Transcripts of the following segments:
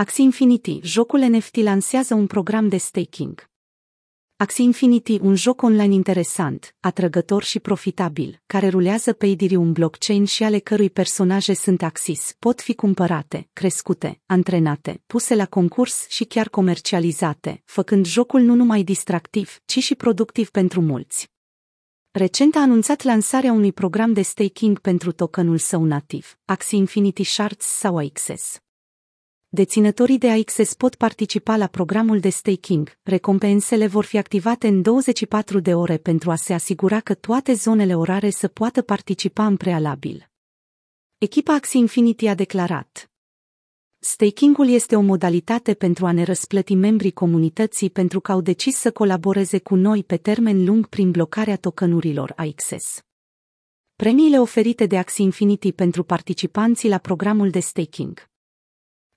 Axie Infinity, jocul NFT lansează un program de staking. Axie Infinity, un joc online interesant, atrăgător și profitabil, care rulează pe Ethereum blockchain și ale cărui personaje sunt Axis, pot fi cumpărate, crescute, antrenate, puse la concurs și chiar comercializate, făcând jocul nu numai distractiv, ci și productiv pentru mulți. Recent a anunțat lansarea unui program de staking pentru tokenul său nativ, Axie Infinity Shards sau AXS. Deținătorii de AXS pot participa la programul de staking. Recompensele vor fi activate în 24 de ore pentru a se asigura că toate zonele orare să poată participa în prealabil. Echipa Axie Infinity a declarat Stakingul este o modalitate pentru a ne răsplăti membrii comunității pentru că au decis să colaboreze cu noi pe termen lung prin blocarea tokenurilor AXS. Premiile oferite de Axie Infinity pentru participanții la programul de staking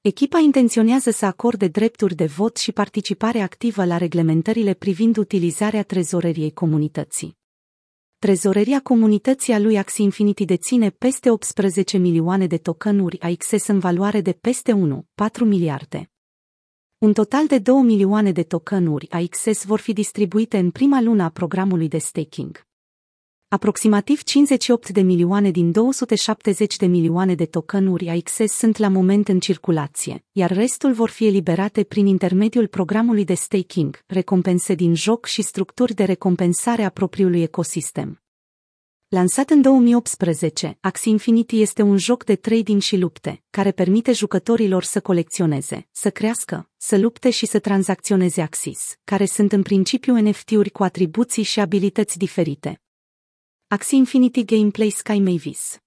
Echipa intenționează să acorde drepturi de vot și participare activă la reglementările privind utilizarea trezoreriei comunității. Trezoreria comunității a lui Axie Infinity deține peste 18 milioane de tokenuri AXS în valoare de peste 1,4 miliarde. Un total de 2 milioane de tokenuri AXS vor fi distribuite în prima lună a programului de staking. Aproximativ 58 de milioane din 270 de milioane de tokenuri AXS sunt la moment în circulație, iar restul vor fi eliberate prin intermediul programului de staking, recompense din joc și structuri de recompensare a propriului ecosistem. Lansat în 2018, Axie Infinity este un joc de trading și lupte, care permite jucătorilor să colecționeze, să crească, să lupte și să tranzacționeze Axis, care sunt în principiu NFT-uri cu atribuții și abilități diferite. Axie Infinity Gameplay Sky Mavis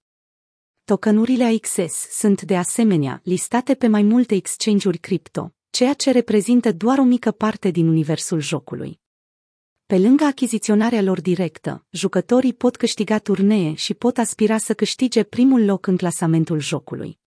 Tokenurile AXS sunt de asemenea listate pe mai multe exchange-uri cripto, ceea ce reprezintă doar o mică parte din universul jocului. Pe lângă achiziționarea lor directă, jucătorii pot câștiga turnee și pot aspira să câștige primul loc în clasamentul jocului.